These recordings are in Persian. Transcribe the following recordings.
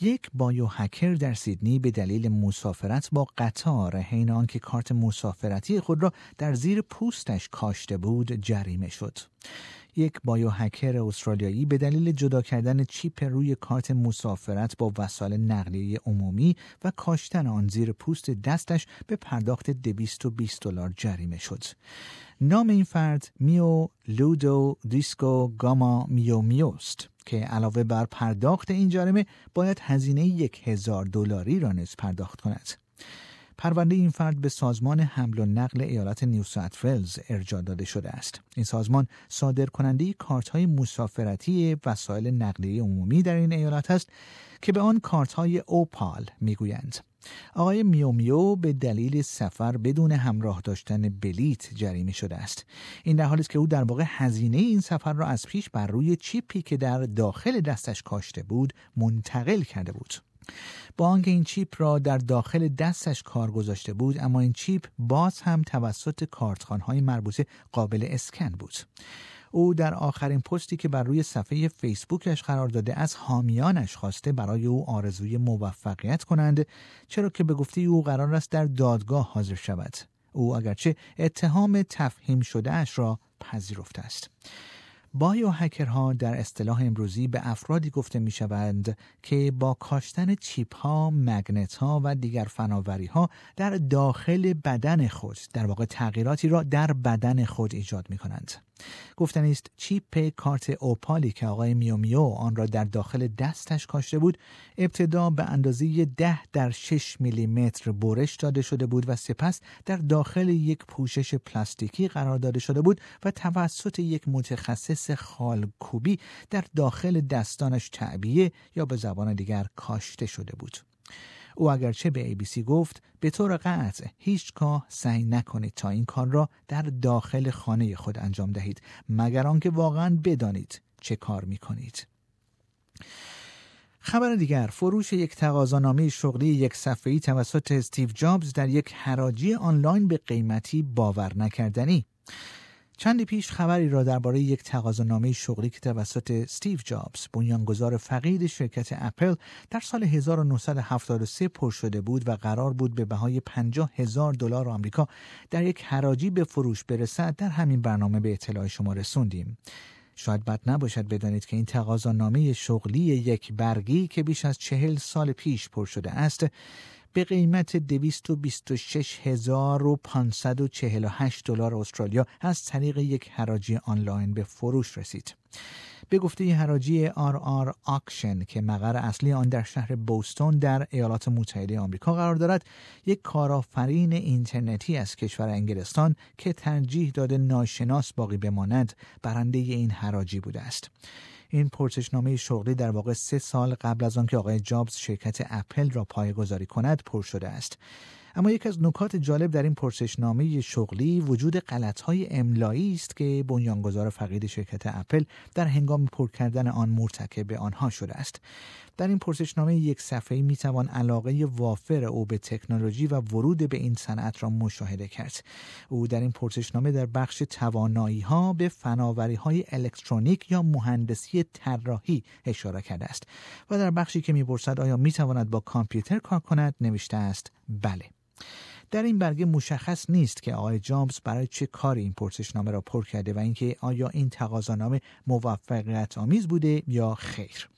یک biohacker در سیدنی به دلیل مسافرت با قطار حین آنکه کارت مسافرتی خود را در زیر پوستش کاشته بود جریمه شد. یک biohacker استرالیایی به دلیل جدا کردن چیپ روی کارت مسافرت با وسایل نقلیه عمومی و کاشتن آن زیر پوست دستش به پرداخت 220 دلار جریمه شد. نام این فرد میو لودو دیسکو گاما میو میوست که علاوه بر پرداخت این جریمه باید هزینه یک هزار دلاری را نیز پرداخت کند. پرونده این فرد به سازمان حمل و نقل ایالت نیو ولز ارجاع داده شده است. این سازمان صادر کننده کارت های مسافرتی وسایل نقلیه عمومی در این ایالت است که به آن کارت های اوپال می‌گویند. آقای میومیو به دلیل سفر بدون همراه داشتن بلیت جریمه شده است این در حالی است که او در واقع هزینه این سفر را از پیش بر روی چیپی که در داخل دستش کاشته بود منتقل کرده بود با آنکه این چیپ را در داخل دستش کار گذاشته بود اما این چیپ باز هم توسط کارتخانهای مربوطه قابل اسکن بود. او در آخرین پستی که بر روی صفحه فیسبوکش قرار داده از حامیانش خواسته برای او آرزوی موفقیت کنند چرا که به گفته او قرار است در دادگاه حاضر شود. او اگرچه اتهام تفهیم شده اش را پذیرفته است. بایو هکرها در اصطلاح امروزی به افرادی گفته می شوند که با کاشتن چیپ ها، مگنت ها و دیگر فناوری ها در داخل بدن خود در واقع تغییراتی را در بدن خود ایجاد می کنند. گفتن است چیپ کارت اوپالی که آقای میومیو آن را در داخل دستش کاشته بود ابتدا به اندازه ده در 6 میلیمتر برش داده شده بود و سپس در داخل یک پوشش پلاستیکی قرار داده شده بود و توسط یک متخصص خالکوبی در داخل دستانش تعبیه یا به زبان دیگر کاشته شده بود. او اگرچه به ABC گفت به طور قطع هیچگاه سعی نکنید تا این کار را در داخل خانه خود انجام دهید مگر آنکه واقعا بدانید چه کار می کنید. خبر دیگر فروش یک تقاضانامه شغلی یک صفحه‌ای توسط استیو جابز در یک حراجی آنلاین به قیمتی باور نکردنی چندی پیش خبری را درباره یک تقاضانامه شغلی که توسط استیو جابز بنیانگذار فقید شرکت اپل در سال 1973 پر شده بود و قرار بود به بهای 50 هزار دلار آمریکا در یک حراجی به فروش برسد در همین برنامه به اطلاع شما رسوندیم. شاید بد نباشد بدانید که این تقاضانامه شغلی یک برگی که بیش از چهل سال پیش پر شده است به قیمت 226548 دلار استرالیا از طریق یک حراجی آنلاین به فروش رسید. به گفته حراجی RR Auction که مقر اصلی آن در شهر بوستون در ایالات متحده آمریکا قرار دارد یک کارآفرین اینترنتی از کشور انگلستان که ترجیح داده ناشناس باقی بماند برنده این حراجی بوده است این پرسشنامه شغلی در واقع سه سال قبل از آنکه آقای جابز شرکت اپل را پایه‌گذاری کند پر شده است. اما یکی از نکات جالب در این پرسشنامه شغلی وجود غلطهای املایی است که بنیانگذار فقید شرکت اپل در هنگام پر کردن آن مرتکب آنها شده است. در این پرسشنامه یک صفحه می توان علاقه وافر او به تکنولوژی و ورود به این صنعت را مشاهده کرد. او در این پرسشنامه در بخش توانایی ها به فناوری های الکترونیک یا مهندسی طراحی اشاره کرده است و در بخشی که می‌پرسد آیا می تواند با کامپیوتر کار کند نوشته است بله. در این برگه مشخص نیست که آقای جامز برای چه کاری این پرسشنامه را پر کرده و اینکه آیا این تقاضانامه موفقیت آمیز بوده یا خیر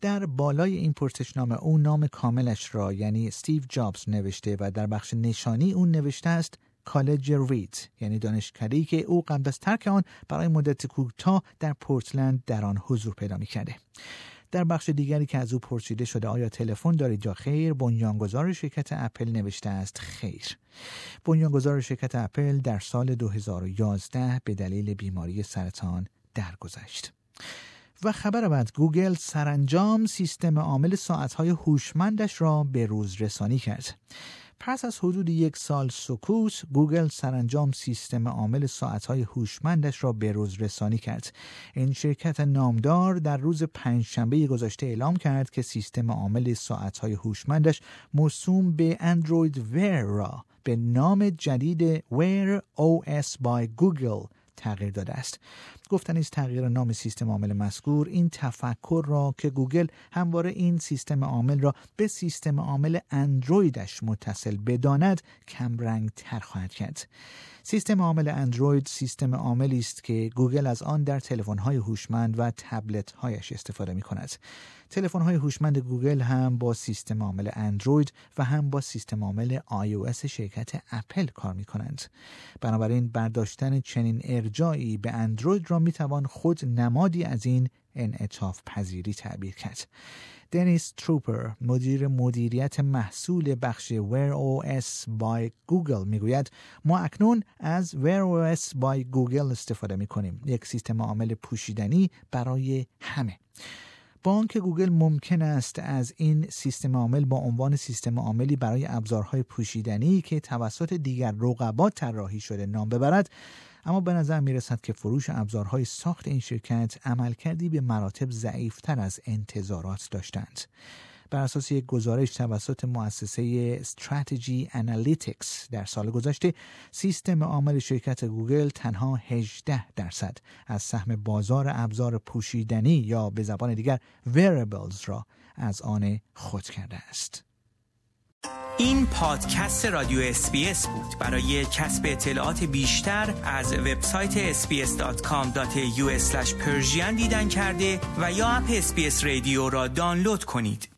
در بالای این پرسشنامه او نام کاملش را یعنی استیو جابز نوشته و در بخش نشانی اون نوشته است کالج رید یعنی دانشکده که او قبل از ترک آن برای مدت کوتاه در پورتلند در آن حضور پیدا می کرده. در بخش دیگری که از او پرسیده شده آیا تلفن دارید یا خیر؟ بنیانگذار شرکت اپل نوشته است خیر. بنیانگذار شرکت اپل در سال 2011 به دلیل بیماری سرطان درگذشت. و خبر بعد گوگل سرانجام سیستم عامل ساعتهای هوشمندش را به روز رسانی کرد. پس از حدود یک سال سکوت گوگل سرانجام سیستم عامل ساعتهای هوشمندش را به روز رسانی کرد. این شرکت نامدار در روز پنجشنبه گذشته اعلام کرد که سیستم عامل ساعتهای هوشمندش موسوم به Android Wear را به نام جدید Wear OS by Google تغییر داده است. گفتن تغییر نام سیستم عامل مذکور این تفکر را که گوگل همواره این سیستم عامل را به سیستم عامل اندرویدش متصل بداند کمرنگ تر خواهد کرد. سیستم عامل اندروید سیستم عاملی است که گوگل از آن در تلفن‌های هوشمند و تبلت‌هایش استفاده می‌کند. تلفن‌های هوشمند گوگل هم با سیستم عامل اندروید و هم با سیستم عامل iOS شرکت اپل کار می‌کنند. بنابراین برداشتن چنین ارجاعی به اندروید را می‌توان خود نمادی از این انعطاف پذیری تعبیر کرد. دنیس تروپر مدیر مدیریت محصول بخش Wear OS by Google می‌گوید ما اکنون از Wear OS by Google استفاده می کنیم یک سیستم عامل پوشیدنی برای همه با آنکه گوگل ممکن است از این سیستم عامل با عنوان سیستم عاملی برای ابزارهای پوشیدنی که توسط دیگر رقبا طراحی شده نام ببرد اما به نظر می رسد که فروش ابزارهای ساخت این شرکت عملکردی به مراتب ضعیفتر از انتظارات داشتند. بر اساس یک گزارش توسط مؤسسه Strategy Analytics در سال گذشته سیستم عامل شرکت گوگل تنها 18 درصد از سهم بازار ابزار پوشیدنی یا به زبان دیگر wearables را از آن خود کرده است. این پادکست رادیو SBS بود برای کسب اطلاعات بیشتر از وبسایت sbs.com.au دیدن کرده و یا اپ اسپیس رادیو را دانلود کنید